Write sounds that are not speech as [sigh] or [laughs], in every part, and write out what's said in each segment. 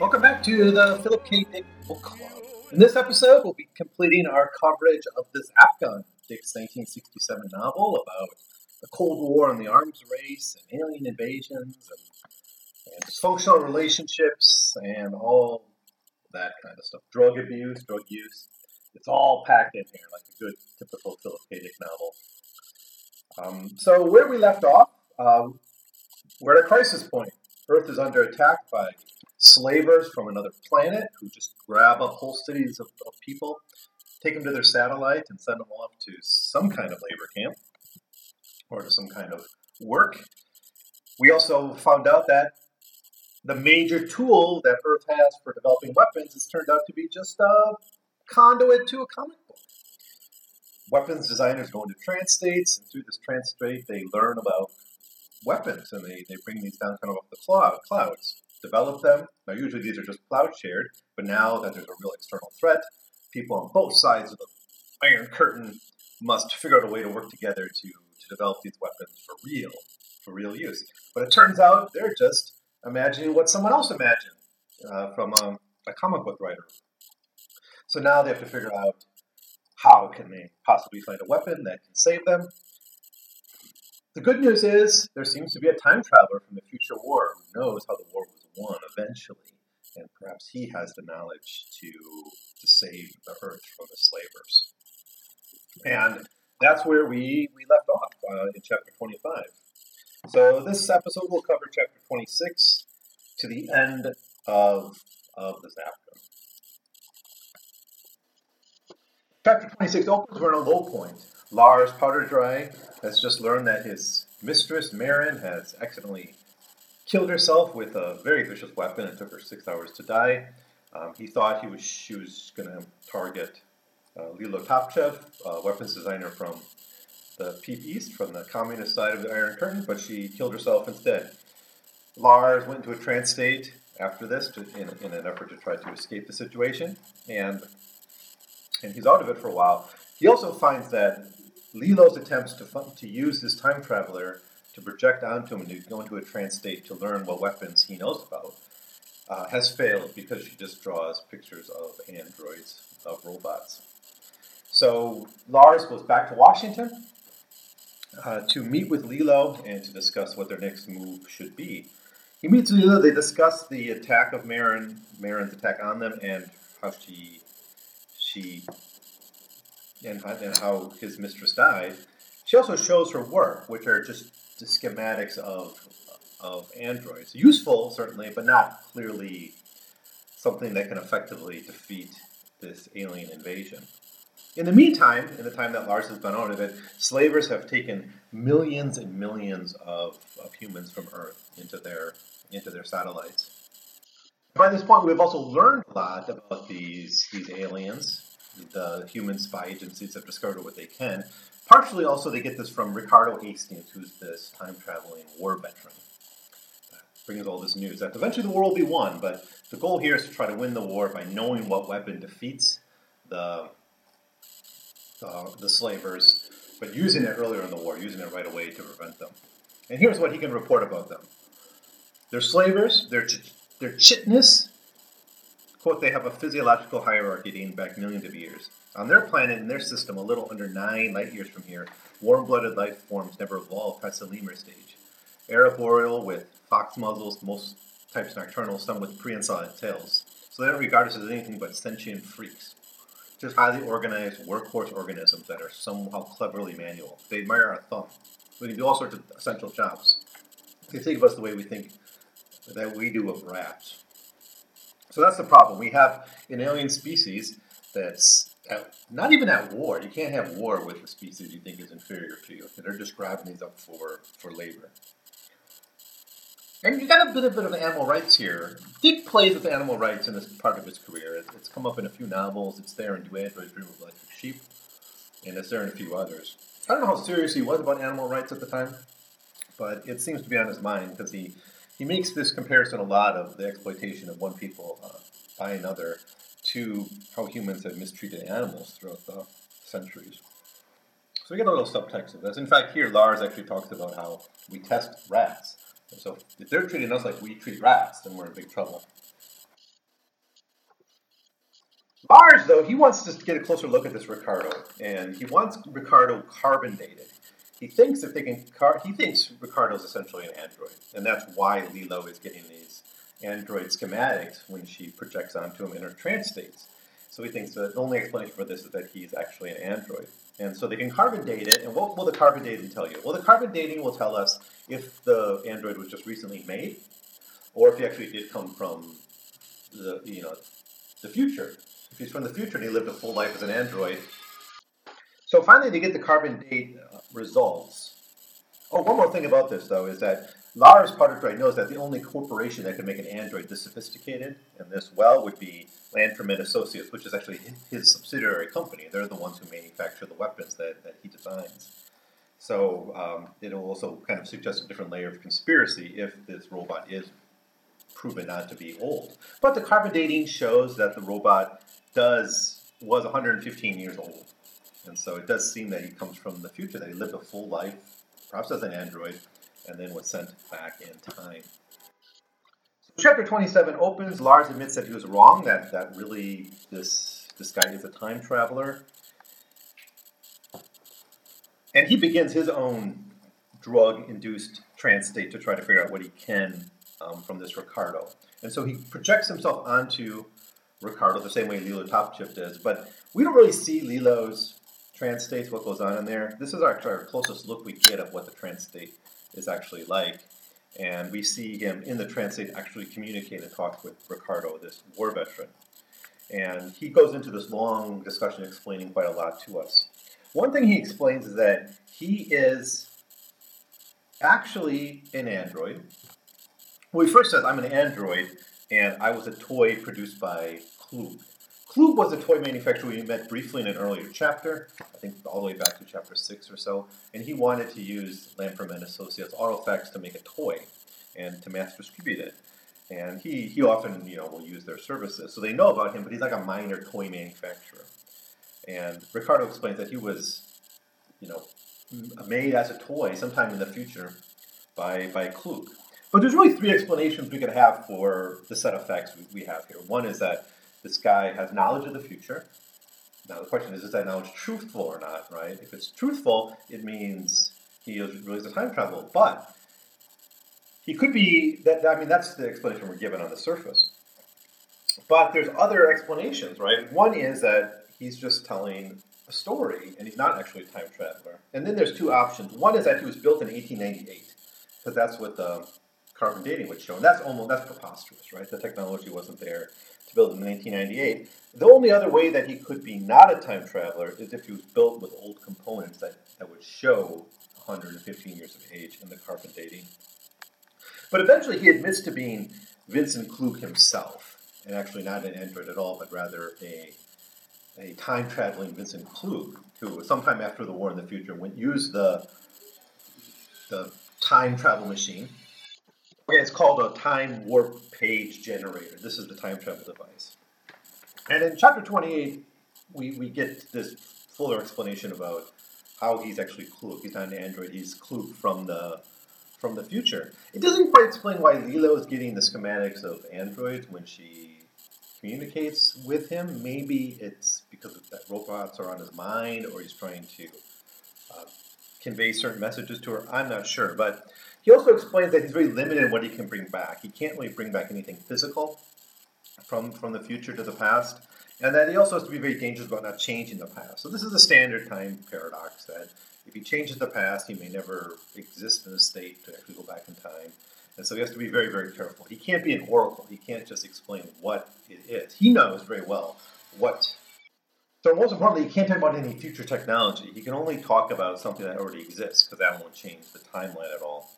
Welcome back to the Philip K. Dick Book Club. In this episode, we'll be completing our coverage of this Zap gun, Dick's 1967 novel about the Cold War and the arms race and alien invasions and, and dysfunctional relationships and all that kind of stuff. Drug abuse, drug use. It's all packed in here like a good typical Philip K. Dick novel. Um, so where we left off, um, we're at a crisis point. Earth is under attack by slavers from another planet who just grab up whole cities of, of people, take them to their satellite, and send them off to some kind of labor camp or to some kind of work. We also found out that the major tool that Earth has for developing weapons has turned out to be just a conduit to a comic book. Weapons designers go into trance states, and through this trance state, they learn about weapons, and they, they bring these down kind of off the cloud, clouds, develop them. Now, usually these are just plowshared, but now that there's a real external threat, people on both sides of the Iron Curtain must figure out a way to work together to, to develop these weapons for real, for real use. But it turns out they're just imagining what someone else imagined uh, from um, a comic book writer. So now they have to figure out how can they possibly find a weapon that can save them. The good news is there seems to be a time traveler from the future war who knows how the war was won eventually, and perhaps he has the knowledge to to save the Earth from the slavers. And that's where we, we left off uh, in chapter 25. So this episode will cover chapter 26 to the end of, of the Zap gun. Chapter 26 opens we're on a low point. Lars Powderdry has just learned that his mistress, Maren, has accidentally killed herself with a very vicious weapon. It took her six hours to die. Um, he thought he was she was going to target uh, Lilo Topchev, a weapons designer from the Peep East, from the communist side of the Iron Curtain, but she killed herself instead. Lars went into a trance state after this to, in, in an effort to try to escape the situation, and and he's out of it for a while. He also finds that Lilo's attempts to fun, to use this time traveler to project onto him and to go into a trance state to learn what weapons he knows about uh, has failed because she just draws pictures of androids, of robots. So Lars goes back to Washington uh, to meet with Lilo and to discuss what their next move should be. He meets Lilo. They discuss the attack of Maren, Maren's attack on them, and how she she and, and how his mistress died. She also shows her work, which are just the schematics of of androids. Useful, certainly, but not clearly something that can effectively defeat this alien invasion. In the meantime, in the time that Lars has been out of it, slavers have taken millions and millions of, of humans from Earth into their into their satellites. By this point, we've also learned a lot about these these aliens. The human spy agencies have discovered what they can. Partially, also, they get this from Ricardo Hastings, who's this time traveling war veteran. Brings all this news that eventually the war will be won, but the goal here is to try to win the war by knowing what weapon defeats the the slavers, but using it earlier in the war, using it right away to prevent them. And here's what he can report about them. They're slavers, they're, ch- they're chitinous. Quote, they have a physiological hierarchy dating back millions of years. On their planet, in their system, a little under nine light years from here, warm blooded life forms never evolved past the lemur stage. Arboreal with fox muzzles, most types nocturnal, some with prehensile tails. So they don't regard us as anything but sentient freaks just highly organized workhorse organisms that are somehow cleverly manual. They admire our thumb. We can do all sorts of essential jobs. They think of us the way we think that we do of rats. So that's the problem. We have an alien species that's at, not even at war. You can't have war with a species you think is inferior to you. They're just grabbing these up for, for labor. And you got a bit, a bit of animal rights here. Dick plays with animal rights in this part of his career. It, it's come up in a few novels. It's there in Do Androids Dream of Electric Sheep, and it's there in a few others. I don't know how serious he was about animal rights at the time, but it seems to be on his mind because he, he makes this comparison a lot of the exploitation of one people uh, by another to how humans have mistreated animals throughout the centuries. So we get a little subtext of this. In fact, here Lars actually talks about how we test rats And so if they're treating us like we treat rats, then we're in big trouble. Lars, though, he wants us to get a closer look at this Ricardo, and he wants Ricardo carbon dated. He thinks if they can, car- he thinks Ricardo is essentially an android, and that's why Lilo is getting these android schematics when she projects onto him in her trance states. So he thinks that the only explanation for this is that he's actually an android. And so they can carbon date it. And what will the carbon dating tell you? Well, the carbon dating will tell us if the Android was just recently made, or if he actually did come from the you know the future. If he's from the future and he lived a full life as an Android. So finally, they get the carbon date uh, results. Oh, one more thing about this though is that Lars Powderdry knows that the only corporation that could make an Android this sophisticated and this well would be Lanferman Associates, which is actually his subsidiary company. They're the ones who manufacture the weapons that, that he designs. So um, it'll also kind of suggest a different layer of conspiracy if this robot is proven not to be old. But the carbon dating shows that the robot does was 115 years old. And so it does seem that he comes from the future, that he lived a full life, perhaps as an android, and then was sent back in time. Chapter 27 opens. Lars admits that he was wrong, that, that really this, this guy is a time traveler. And he begins his own drug induced trance state to try to figure out what he can um, from this Ricardo. And so he projects himself onto Ricardo the same way Lilo Topchev does. But we don't really see Lilo's trance states, what goes on in there. This is our, our closest look we get of what the trance state is actually like. And we see him in the trance state actually communicate and talk with Ricardo, this war veteran. And he goes into this long discussion explaining quite a lot to us. One thing he explains is that he is actually an android. Well, he first says, I'm an android, and I was a toy produced by Klug. Klug was a toy manufacturer we met briefly in an earlier chapter, I think all the way back to chapter 6 or so, and he wanted to use Lanferman Associates Autofac to make a toy and to mass distribute it. And he, he often you know will use their services. So they know about him, but he's like a minor toy manufacturer. And Ricardo explains that he was, you know, made as a toy sometime in the future by, by Klug. But there's really three explanations we could have for the set of facts we have here. One is that this guy has knowledge of the future. Now the question is, is that knowledge truthful or not, right? If it's truthful, it means he really a time travel. But he could be, that. I mean, that's the explanation we're given on the surface. But there's other explanations, right? One is that he's just telling a story and he's not actually a time traveler. And then there's two options. One is that he was built in 1898, because that's what the carbon dating would show. And that's almost, that's preposterous, right? The technology wasn't there to build in 1998. The only other way that he could be not a time traveler is if he was built with old components that, that would show 115 years of age in the carbon dating. But eventually he admits to being Vincent Klug himself, and actually not an android at all, but rather a, a time traveling Vincent Klug, who sometime after the war in the future went use the the time travel machine it's called a time warp page generator. This is the time travel device. And in chapter 28, we, we get this fuller explanation about how he's actually Klug. He's not an android, he's Klug from the from the future. It doesn't quite explain why Lilo is getting the schematics of androids when she communicates with him. Maybe it's because that robots are on his mind, or he's trying to uh, convey certain messages to her. I'm not sure, but he also explains that he's very limited in what he can bring back. He can't really bring back anything physical from, from the future to the past, and that he also has to be very dangerous about not changing the past. So this is the standard time paradox that if he changes the past, he may never exist in a state to actually go back in time. And so he has to be very, very careful. He can't be an oracle. He can't just explain what it is. He knows very well what so most importantly, he can't talk about any future technology. He can only talk about something that already exists because that won't change the timeline at all.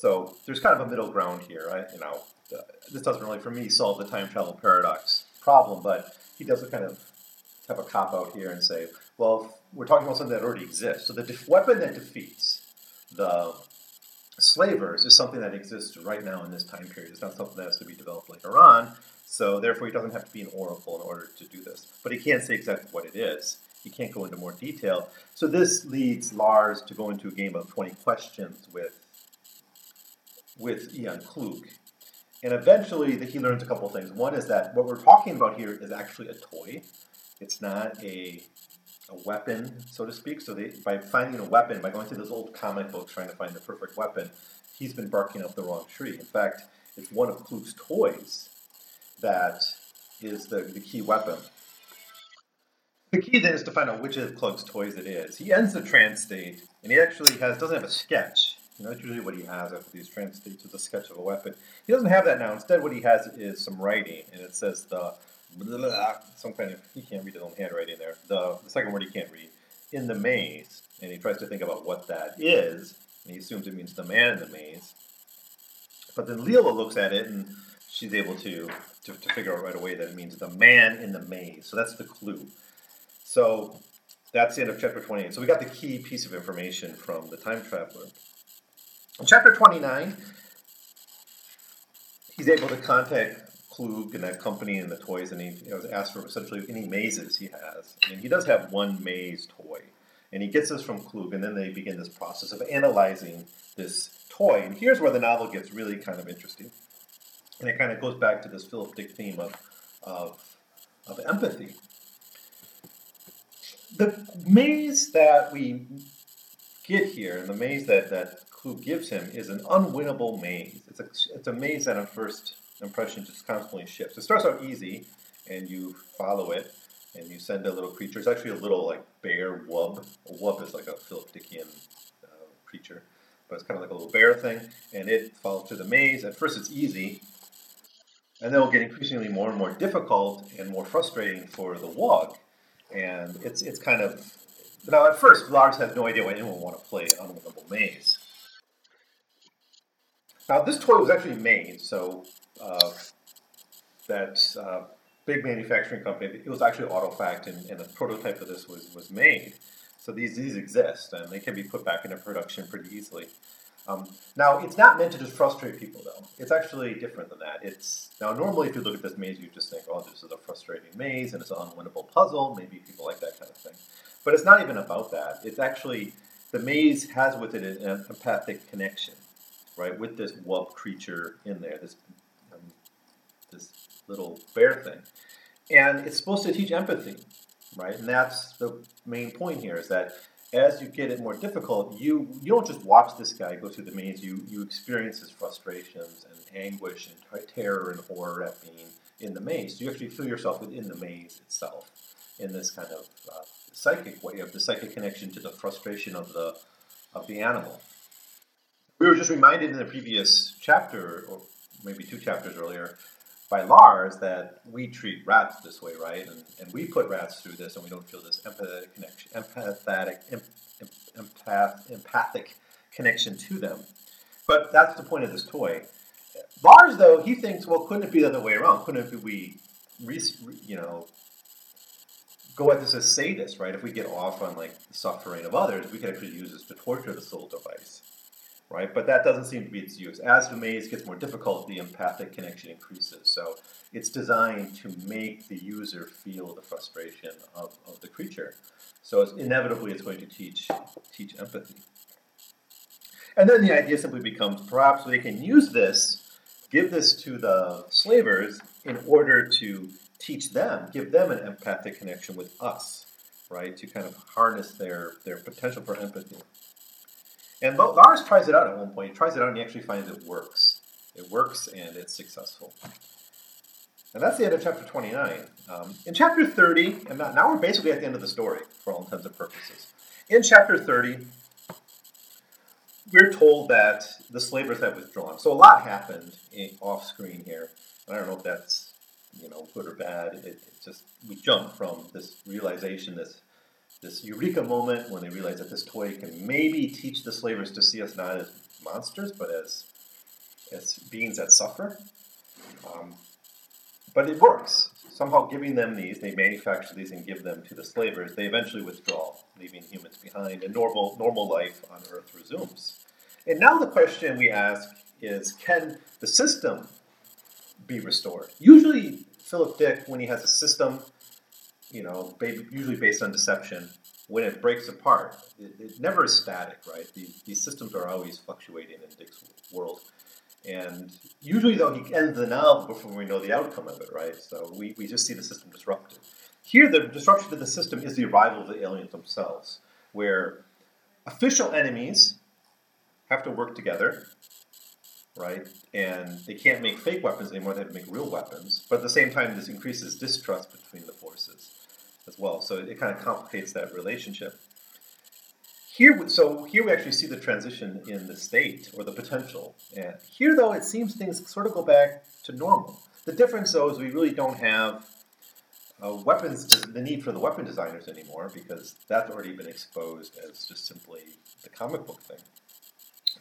So there's kind of a middle ground here. I, you know, this doesn't really, for me, solve the time travel paradox problem, but he does kind of have a cop out here and say, well, we're talking about something that already exists. So the def- weapon that defeats the slavers is something that exists right now in this time period. It's not something that has to be developed later on. So therefore, he doesn't have to be an oracle in order to do this. But he can't say exactly what it is. He can't go into more detail. So this leads Lars to go into a game of 20 questions with with Ian Klug. And eventually, he learns a couple things. One is that what we're talking about here is actually a toy. It's not a, a weapon, so to speak. So they, by finding a weapon, by going through those old comic books trying to find the perfect weapon, he's been barking up the wrong tree. In fact, it's one of Klug's toys that is the, the key weapon. The key then is to find out which of Klug's toys it is. He ends the trance state, and he actually has doesn't have a sketch. You know, that's usually what he has after these states is a sketch of a weapon. He doesn't have that now. Instead, what he has is some writing, and it says the [laughs] some kind of he can't read his own handwriting there. The, the second word he can't read in the maze, and he tries to think about what that is, and he assumes it means the man in the maze. But then Leela looks at it, and she's able to, to, to figure out right away that it means the man in the maze. So that's the clue. So that's the end of chapter 28. So we got the key piece of information from the time traveler. In chapter 29, he's able to contact Klug and that company and the toys, and he you know, asks for essentially any mazes he has. And he does have one maze toy. And he gets this from Klug, and then they begin this process of analyzing this toy. And here's where the novel gets really kind of interesting. And it kind of goes back to this Philip Dick theme of, of, of empathy. The maze that we get here, and the maze that, that Klug gives him, is an unwinnable maze. It's a, it's a maze that on first impression just constantly shifts. It starts out easy, and you follow it, and you send a little creature. It's actually a little like bear wub. A wub is like a Philip Dickian uh, creature, but it's kind of like a little bear thing, and it follows through the maze. At first, it's easy, and then it'll get increasingly more and more difficult and more frustrating for the wub. And it's it's kind of now at first Lars has no idea why anyone would want to play unwinnable maze. Now this toy was actually made, so uh, that uh, big manufacturing company, it was actually Autofac, and, and a prototype of this was, was made. So these, these exist, and they can be put back into production pretty easily. Um, now, it's not meant to just frustrate people, though. It's actually different than that. It's now normally, if you look at this maze, you just think, "Oh, this is a frustrating maze, and it's an unwinnable puzzle." Maybe people like that kind of thing, but it's not even about that. It's actually the maze has with it an empathic connection, right, with this wub creature in there, this this little bear thing. And it's supposed to teach empathy, right? And that's the main point here is that as you get it more difficult, you you don't just watch this guy go through the maze. You you experience his frustrations and anguish and terror and horror at being in the maze. So you actually feel yourself within the maze itself in this kind of uh, psychic way of the psychic connection to the frustration of the of the animal. We were just reminded in the previous chapter, or maybe two chapters earlier, by Lars that we treat rats this way, right? And, and we put rats through this and we don't feel this empathetic connection, empathetic, em, empath, empathic connection to them. But that's the point of this toy. Lars, though, he thinks, well, couldn't it be the other way around? Couldn't it be, you know, go at this as sadists, right? If we get off on like the suffering of others, we could actually use this to torture the soul device right? But that doesn't seem to be its use. As the maze gets more difficult, the empathic connection increases. So it's designed to make the user feel the frustration of, of the creature. So it's, inevitably, it's going to teach teach empathy. And then the idea simply becomes perhaps they can use this, give this to the slavers in order to teach them, give them an empathic connection with us, right? To kind of harness their, their potential for empathy. And Lars tries it out at one point. He tries it out and he actually finds it works. It works and it's successful. And that's the end of chapter 29. Um, in chapter 30, and now, we're basically at the end of the story for all intents and purposes. In chapter 30, we're told that the slavers have withdrawn. So a lot happened in, off screen here. I don't know if that's you know good or bad. It, it just we jump from this realization, this this eureka moment when they realize that this toy can maybe teach the slavers to see us not as monsters, but as as beings that suffer. Um, but it works. Somehow, giving them these, they manufacture these and give them to the slavers. They eventually withdraw, leaving humans behind, and normal normal life on Earth resumes. And now the question we ask is: Can the system be restored? Usually, Philip Dick, when he has a system, you know, usually based on deception, when it breaks apart, it, it never is static, right? These, these systems are always fluctuating in Dick's world. And usually, though, he ends the novel before we know the outcome of it, right? So we, we just see the system disrupted. Here, the disruption to the system is the arrival of the aliens themselves, where official enemies have to work together, right? And they can't make fake weapons anymore, they have to make real weapons. But at the same time, this increases distrust between the forces as well. So it kind of complicates that relationship. Here, so here we actually see the transition in the state or the potential. And here, though, it seems things sort of go back to normal. The difference, though, is we really don't have uh, weapons, the need for the weapon designers anymore because that's already been exposed as just simply the comic book thing.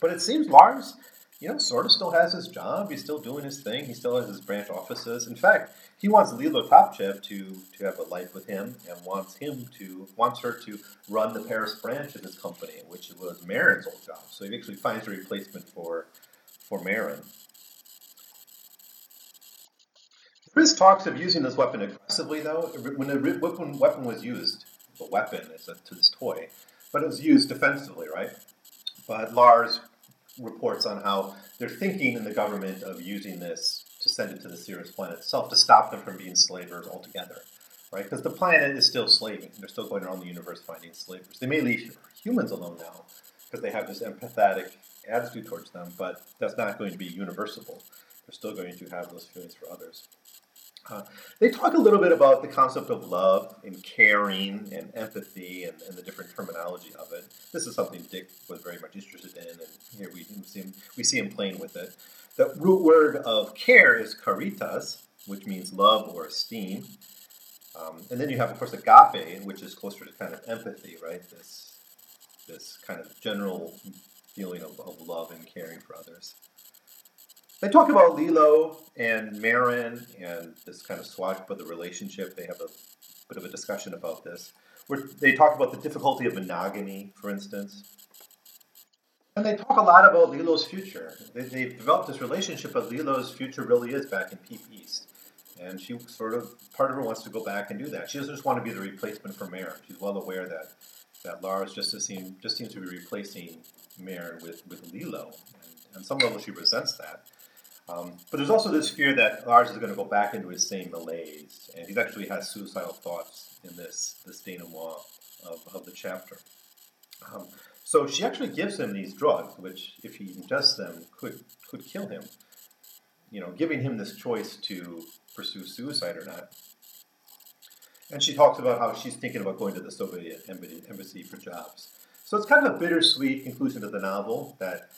But it seems Lars you know, sort of still has his job. He's still doing his thing. He still has his branch offices. In fact, he wants Lilo Topchev to to have a life with him and wants him to wants her to run the Paris branch of his company, which was Maren's old job. So he actually finds a replacement for for Maren. There is talks of using this weapon aggressively, though. When the weapon, weapon was used, the weapon is a, to this toy, but it was used defensively, right? But Lars reports on how they're thinking in the government of using this to send it to the Sirius planet itself to stop them from being slavers altogether, right? Because the planet is still slaving. They're still going around the universe finding slavers. They may leave humans alone now because they have this empathetic attitude towards them, but that's not going to be universal. They're still going to have those feelings for others. Uh, they talk a little bit about the concept of love and caring and empathy and, and, the different terminology of it. This is something Dick was very much interested in, and here we see him, we see him playing with it. The root word of care is caritas, which means love or esteem. Um, and then you have, of course, agape, which is closer to kind of empathy, right? This, this kind of general feeling of, of love and caring for others. They talk about Lilo and Maren and this kind of swashbuckler relationship. They have a bit of a discussion about this. Where they talk about the difficulty of monogamy, for instance. And they talk a lot about Lilo's future. They, they've developed this relationship, but Lilo's future really is back in Peep East. And she sort of, part of her wants to go back and do that. She doesn't just want to be the replacement for Maren. She's well aware that, that Lars just, seem, just seems to be replacing Maren with, with Lilo. And on some level, she resents that. Um, but there's also this fear that Lars is going to go back into his same malaise, and he actually has suicidal thoughts in this this denouement of, of the chapter. Um, so she actually gives him these drugs, which, if he ingests them, could could kill him. You know, giving him this choice to pursue suicide or not. And she talks about how she's thinking about going to the Soviet embassy for jobs. So it's kind of a bittersweet conclusion to the novel that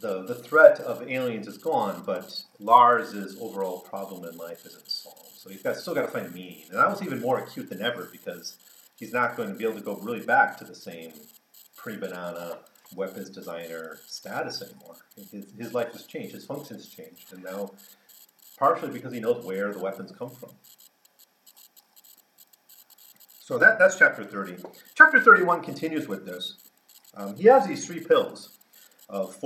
the, the threat of aliens is gone, but Lars's overall problem in life isn't solved. So he's got, still got to find meaning. And that was even more acute than ever because he's not going to be able to go really back to the same pre banana weapons designer status anymore. His, his life has changed, his functions changed, and now partially because he knows where the weapons come from. So that, that's chapter 30. Chapter 31 continues with this. Um, he has these three pills of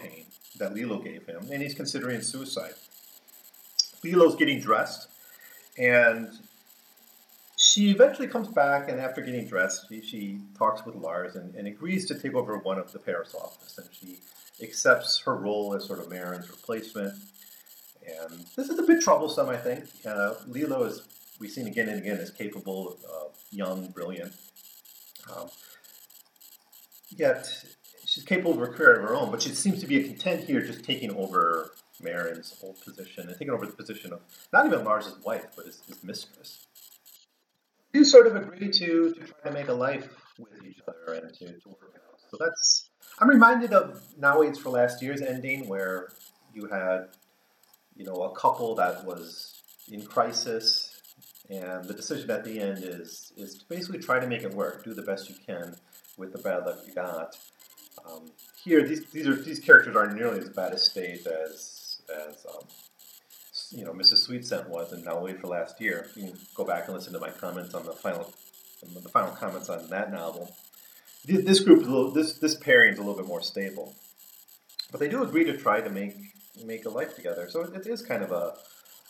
pain that Lilo gave him, and he's considering suicide. Lilo's getting dressed, and she eventually comes back, and after getting dressed, she, she talks with Lars and, and, agrees to take over one of the Paris office, and she accepts her role as sort of Maren's replacement. And this is a bit troublesome, I think. Uh, Lilo is, we've seen again and again, is capable, uh, young, brilliant. Um, yet she's capable of a career of her own, but she seems to be content here just taking over Maren's old position and taking over the position of not even Lars's wife, but his, his mistress. They sort of agree to, to try to make a life with each other and to, to work out. So that's I'm reminded of Now Waits for Last Year's ending where you had, you know, a couple that was in crisis and the decision at the end is is to basically try to make it work, do the best you can with the bad luck you got. Um, here, these these are these characters aren't nearly as bad a state as as um, you know Mrs. Sweetscent was in Now Wait for Last Year. You can go back and listen to my comments on the final the final comments on that novel. This group, this this pairing is a little bit more stable, but they do agree to try to make make a life together. So it is kind of a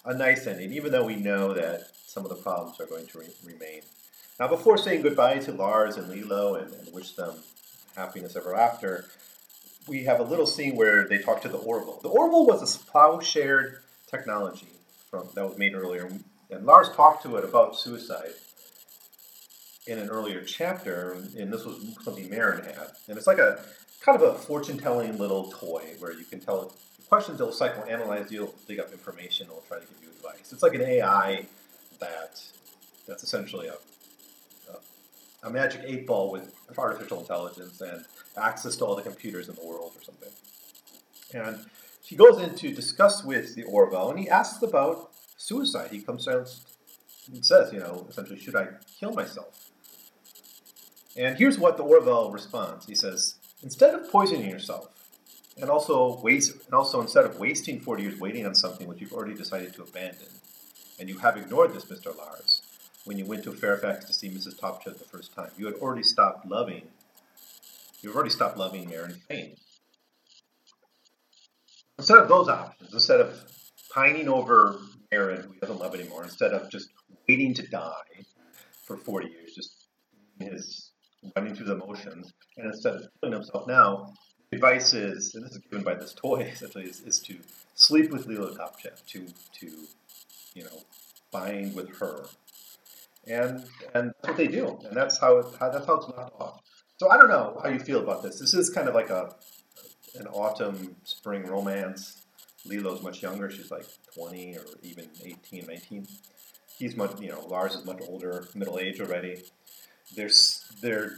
a nice ending, even though we know that some of the problems are going to re- remain. Now, before saying goodbye to Lars and Lilo and, and, wish them happiness ever after, we have a little scene where they talk to the Orville. The Orville was a plow-shared technology from that was made earlier, and Lars talked to it about suicide in an earlier chapter, and this was something Maren had. And it's like a kind of a fortune-telling little toy where you can tell questions, it'll psychoanalyze you, it'll dig up information, it'll try to give you advice. It's like an AI that that's essentially a, a magic eight ball with artificial intelligence and access to all the computers in the world or something. And she goes in to discuss with the Orville, and he asks about suicide. He comes down and says, you know, essentially, should I kill myself? And here's what the Orville responds. He says, instead of poisoning yourself, and also waste, and also instead of wasting 40 years waiting on something which you've already decided to abandon, and you have ignored this, Mr. Lars, when you went to Fairfax to see Mrs. Topchev the first time. You had already stopped loving. You've already stopped loving Maren Faine. Instead of those options, instead of pining over Maren, who he doesn't love anymore, instead of just waiting to die for 40 years, just his running through the motions, and instead of killing himself now, the advice is, and this is given by this toy [laughs] essentially, is, is to sleep with Lilo Topchev, to to you know bind with her, and and that's what they do, and that's how, it, how that's how it's left off. So I don't know how you feel about this. This is kind of like a an autumn spring romance. Lilo's much younger; she's like 20 or even 18, 19. He's much, you know, Lars is much older, middle age already. There's there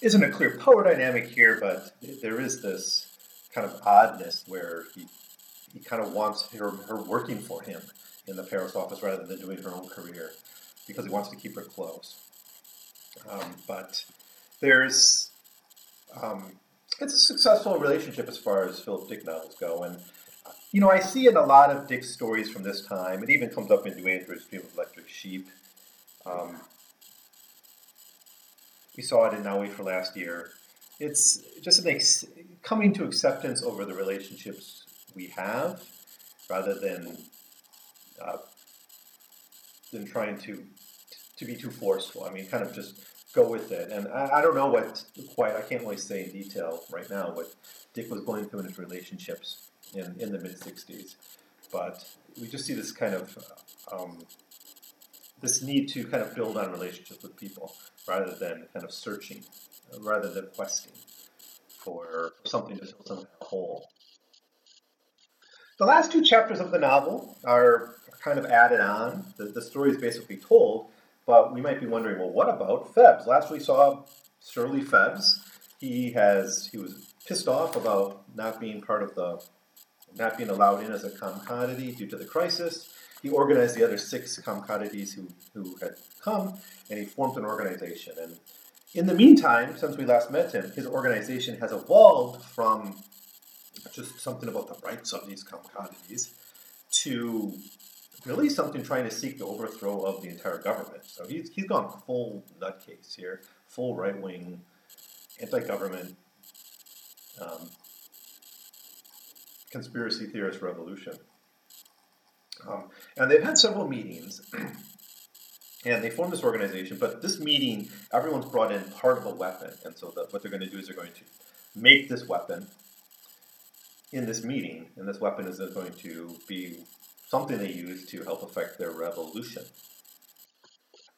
isn't a clear power dynamic here, but there is this kind of oddness where he he kind of wants her, her working for him in the Paris office rather than doing her own career because he wants to keep her close. Um, but there's um, it's a successful relationship as far as Philip Dick novels go, and you know I see in a lot of Dick's stories from this time. It even comes up in Duane Dream of Electric Sheep. Um, we saw it in Now Wait for Last Year. It's just an ex- coming to acceptance over the relationships we have, rather than uh, than trying to to be too forceful. I mean, kind of just go with it. And I, I don't know what quite I can't really say in detail right now what Dick was going through in his relationships in in the mid '60s, but we just see this kind of um, this need to kind of build on relationships with people rather than kind of searching, rather than questing for something to fill some hole. The last two chapters of the novel are kind of added on. The, the story is basically told, but we might be wondering, well, what about Febbs? Last we saw Surley Febbs. He has he was pissed off about not being part of the not being allowed in as a commodity due to the crisis he organized the other six commodities who, who had come, and he formed an organization. And in the meantime, since we last met him, his organization has evolved from just something about the rights of these commodities to really something trying to seek the overthrow of the entire government. So he's, he's gone full nutcase here, full right wing, anti government, um, conspiracy theorist revolution. Um, and they've had several meetings, [clears throat] and they formed this organization. But this meeting, everyone's brought in part of a weapon, and so the, what they're going to do is they're going to make this weapon in this meeting, and this weapon is going to be something they use to help affect their revolution.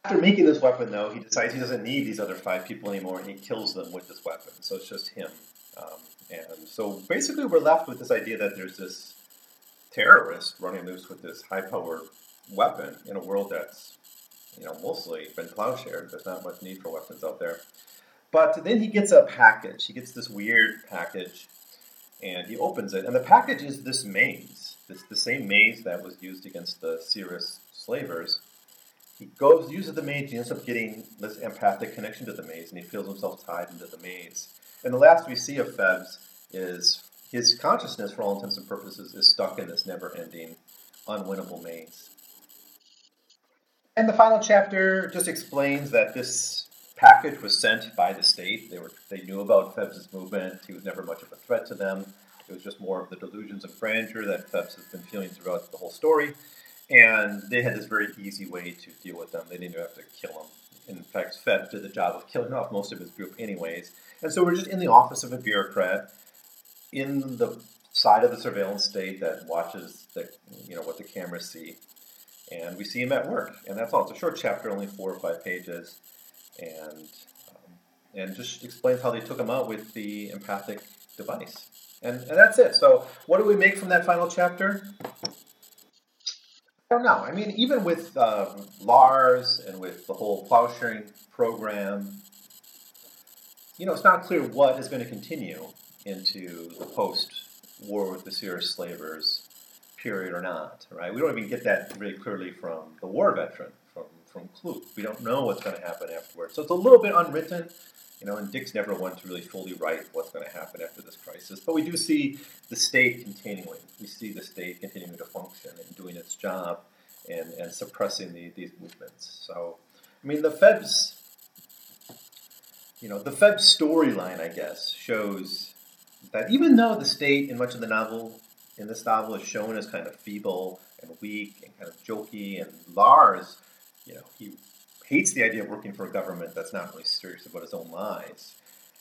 After making this weapon, though, he decides he doesn't need these other five people anymore, and he kills them with this weapon. So it's just him. Um, and so basically, we're left with this idea that there's this terrorist running loose with this high-powered weapon in a world that's you know mostly been plowshared. There's not much need for weapons out there. But then he gets a package. He gets this weird package, and he opens it, and the package is this maze. This the same maze that was used against the Sirius slavers. He goes, uses the maze, he ends up getting this empathic connection to the maze, and he feels himself tied into the maze. And the last we see of Phelps is his consciousness, for all intents and purposes, is stuck in this never-ending, unwinnable maze. And the final chapter just explains that this package was sent by the state. They were they knew about Phelps's movement. He was never much of a threat to them. It was just more of the delusions of grandeur that Phelps has been feeling throughout the whole story. And they had this very easy way to deal with them. They didn't even have to kill them. In fact, Phelps did the job of killing off most of his group, anyways. And so we're just in the office of a bureaucrat in the side of the surveillance state that watches the, you know, what the cameras see. And we see him at work. And that's all. It's a short chapter, only four or five pages. And, um, and just explains how they took him out with the empathic device. And, and that's it. So, what do we make from that final chapter? I don't know. I mean, even with uh, Lars and with the whole plow sharing program, you know, it's not clear what is going to continue into the post war with the Sirius slavers period or not, right? We don't even get that really clearly from the war veteran, from, from Kloot. We don't know what's going to happen afterwards. So it's a little bit unwritten, you know, and Dick's never one to really fully write what's going to happen after this crisis. But we do see the state continuing. We see the state continuing to function and doing its job and, and suppressing the, these movements. So, I mean, the Phelps, you know, the Phelps storyline, I guess, shows that even though the state in much of the novel, in this novel, is shown as kind of feeble and weak and kind of jokey, and Lars, you know, he hates the idea of working for a government that's not really serious about its own lives.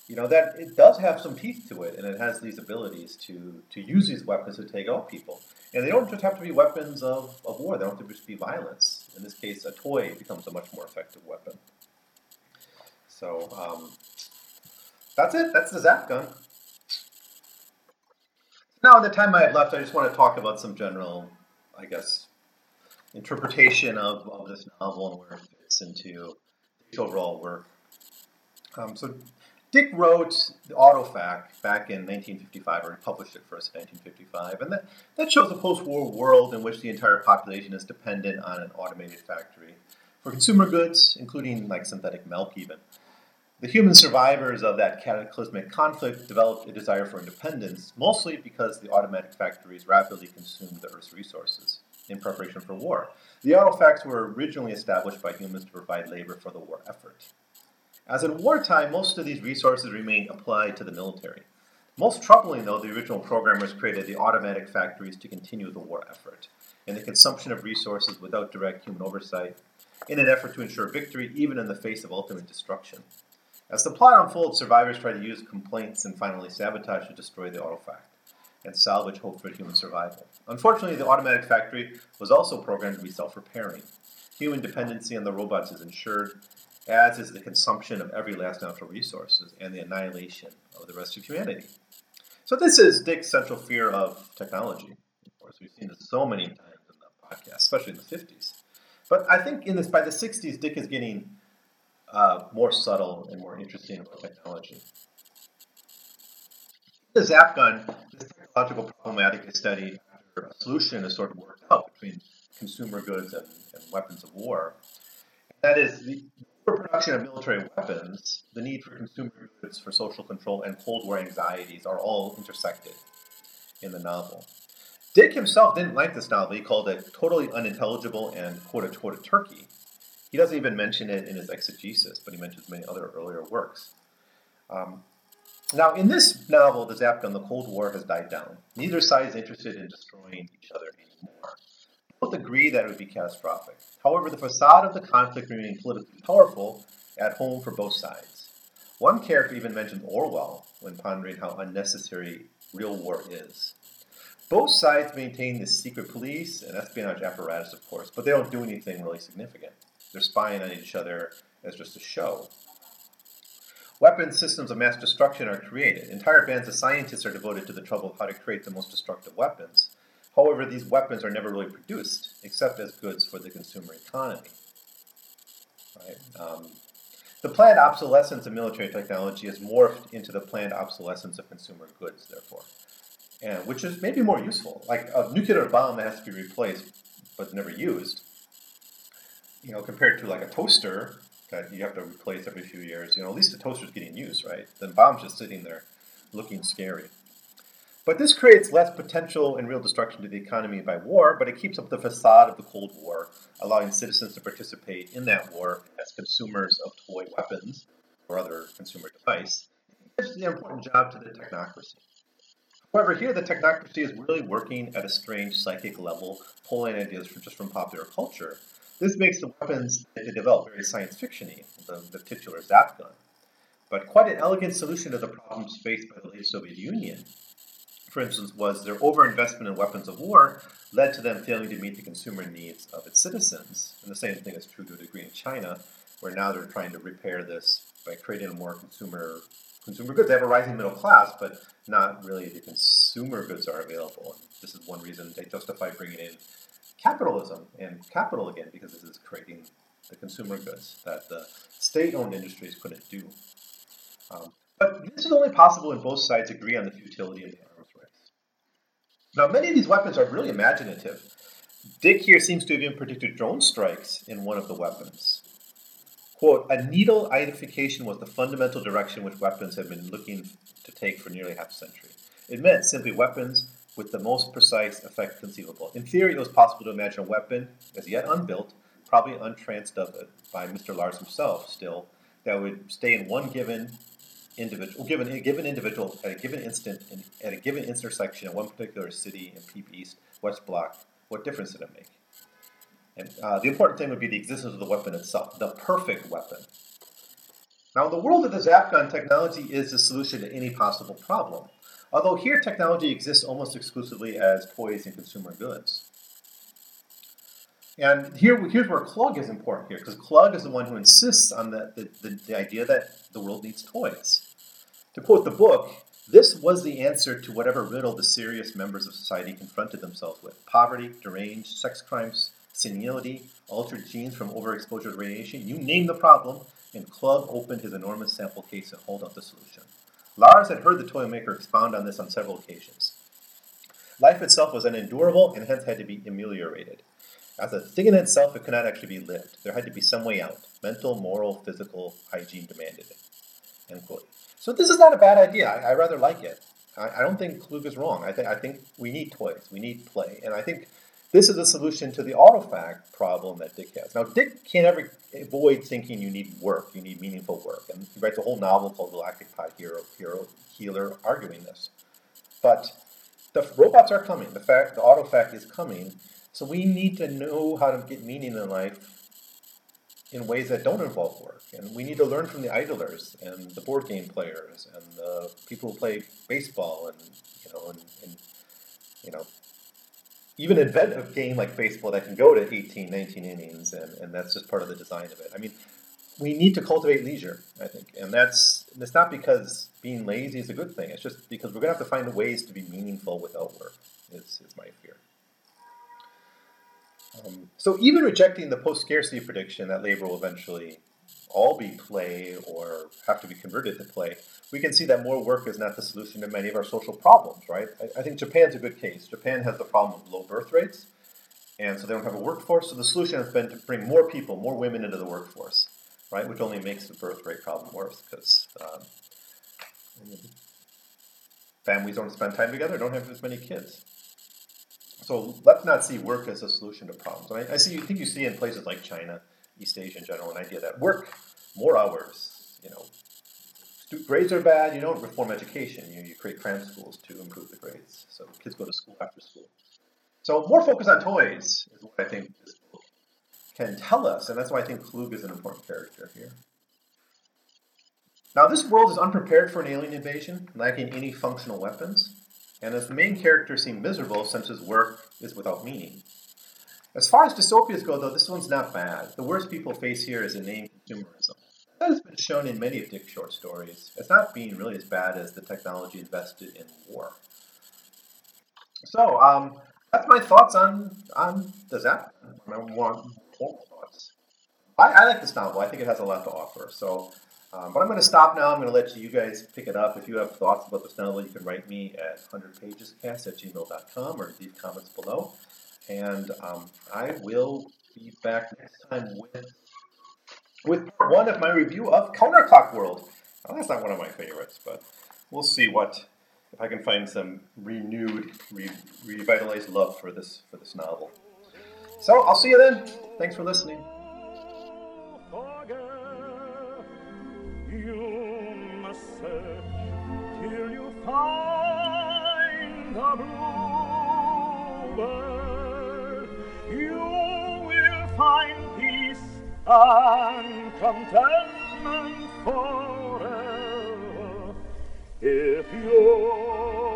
You know that it does have some teeth to it, and it has these abilities to to use these weapons to take out people. And they don't just have to be weapons of, of war; they don't have to just be violence. In this case, a toy becomes a much more effective weapon. So um, that's it. That's the Zap gun. Now, in the time I have left, I just want to talk about some general, I guess, interpretation of, of this novel and where it fits into the overall work. Um, so, Dick wrote the Autofac back in 1955, or he published it first in 1955, and that, that shows a post-war world in which the entire population is dependent on an automated factory for consumer goods, including like synthetic milk even. The human survivors of that cataclysmic conflict developed a desire for independence, mostly because the automatic factories rapidly consumed the Earth's resources in preparation for war. The autofacs were originally established by humans to provide labor for the war effort. As in wartime, most of these resources remain applied to the military. Most troubling, though, the original programmers created the automatic factories to continue the war effort and the consumption of resources without direct human oversight in an effort to ensure victory even in the face of ultimate destruction. As the plot unfolds, survivors try to use complaints and finally sabotage to destroy the autofac and salvage hope for human survival. Unfortunately, the automatic factory was also programmed to be self-repairing. Human dependency on the robots is ensured, as is the consumption of every last natural resource and the annihilation of the rest of humanity. So this is Dick's central fear of technology. Of course, we've seen this so many times in the podcast, especially in the 50s. But I think in this by the 60s, Dick is getting uh, more subtle and more interesting about technology. The Zap gun, this technological problematic is studied after a solution is sort of worked out between consumer goods and, and weapons of war. That is, the production of military weapons, the need for consumer goods for social control, and Cold War anxieties are all intersected in the novel. Dick himself didn't like this novel. He called it totally unintelligible and quote unquote turkey. He doesn't even mention it in his exegesis, but he mentions many other earlier works. Um, now, in this novel, the Zap gun, the Cold War has died down. Neither side is interested in destroying each other anymore. Both agree that it would be catastrophic. However, the facade of the conflict remaining politically powerful at home for both sides. One character even mentioned Orwell when pondering how unnecessary real war is. Both sides maintain the secret police and espionage apparatus, of course, but they don't do anything really significant. They're spying on each other as just a show. Weapon systems of mass destruction are created. Entire bands of scientists are devoted to the trouble of how to create the most destructive weapons. However, these weapons are never really produced, except as goods for the consumer economy. Right? Um, the planned obsolescence of military technology has morphed into the planned obsolescence of consumer goods, therefore, and which is maybe more useful. Like a nuclear bomb that has to be replaced but never used, you know, compared to like a toaster that you have to replace every few years. You know, at least the toaster's getting used, right? The bomb's just sitting there looking scary. But this creates less potential and real destruction to the economy by war, but it keeps up the facade of the Cold War, allowing citizens to participate in that war as consumers of toy weapons or other consumer device. It's the important job to the technocracy. However, here the technocracy is really working at a strange psychic level, pulling ideas from just from popular culture. This makes the weapons that they develop very science fictiony, the, the titular zap gun, but quite an elegant solution to the problems faced by the late Soviet Union for instance, was their overinvestment in weapons of war led to them failing to meet the consumer needs of its citizens. And the same thing is true to a degree in China, where now they're trying to repair this by creating a more consumer consumer goods. They have a rising middle class, but not really the consumer goods are available. And this is one reason they justify bringing in capitalism and capital again, because this is creating the consumer goods that the state-owned industries couldn't do. Um, but this is only possible when both sides agree on the futility of the arms race. now, many of these weapons are really imaginative. Dick here seems to have even predicted drone strikes in one of the weapons. Quote, a needle identification was the fundamental direction which weapons have been looking to take for nearly half a century. It meant simply weapons with the most precise effect conceivable. In theory, it was possible to imagine a weapon, as yet unbuilt, probably untransducted by Mr. Lars himself still, that would stay in one given individual, given a given individual at a given instant in, at a given intersection in one particular city in Peep East, Wes-bloc, what difference did it make? And uh, the important thing would be the existence of the weapon itself, the perfect weapon. Now, in the world of the zap gun, technology is the solution to any possible problem. Although here, technology exists almost exclusively as toys and consumer goods. And here, here's where Klug is important here, because Klug is the one who insists on the, the, the, the idea that the world needs toys. To quote the book, this was the answer to whatever riddle the serious members of society confronted themselves with poverty, deranged, sex crimes, senility, altered genes from overexposure to radiation. You name the problem, and Klug opened his enormous sample case and hauled out the solution. Lars had heard the toy maker expound on this on several occasions. Life itself was unendurable and hence had to be ameliorated. As a thing in itself, it could not actually be lived. There had to be some way out. Mental, moral, physical hygiene demanded it. End quote. So this is not a bad idea. I, I rather like it. I, I, don't think Klug is wrong. I think I think we need toys. We need play, and I think this is a solution to the autofac problem that Dick has. Now, Dick can't ever avoid thinking you need work. You need meaningful work, and he writes a whole novel called Galactic Pod Hero, Hero Healer, arguing this. But the robots are coming. The fact the autofac is coming. So we need to know how to get meaning in life in ways that don't involve work. And we need to learn from the idlers and the board game players and the people who play baseball and you know and, and you know even invent a game like baseball that can go to 18, 19 innings, and, and that's just part of the design of it. I mean, we need to cultivate leisure, I think, and that's and it's not because being lazy is a good thing. It's just because we're going to have to find ways to be meaningful without work. Is, is my fear. Um, so even rejecting the post-scarcity prediction that labor will eventually all be play or have to be converted to play, we can see that more work is not the solution to many of our social problems, right? I, I think Japan's a good case. Japan has the problem of low birth rates, and so they don't have a workforce. So the solution has been to bring more people, more women into the workforce, right? Which only makes the birth rate problem worse because um, families don't spend time together, don't have as many kids. So let's not see work as a solution to problems. I, I see. You think you see in places like China, East Asia in general, an idea that work more hours. You know, grades are bad. You don't reform education. You, you create cram schools to improve the grades. So kids go to school after school. So more focus on toys is what I think this book can tell us, and that's why I think Klug is an important character here. Now, this world is unprepared for an alien invasion, lacking any functional weapons and as the main character seems miserable since his work is without meaning. As far as dystopias go, though, this one's not bad. The worst people face here is inane consumerism. That has been shown in many of Dick's short stories as not being really as bad as the technology invested in war. So, um, that's my thoughts on on the Zap. My more thoughts. I, I like this novel. I think it has a lot to offer. So um, but I'm going to stop now. I'm going to let you guys pick it up. If you have thoughts about this novel, you can write me at 100pagescast at gmail.com or leave comments below. And um, I will be back next time with with one of my review of Counterclock World. Well, that's not one of my favorites, but we'll see what if I can find some renewed, re- revitalized love for this for this novel. So I'll see you then. Thanks for listening. till you find the. And contentment forever. If you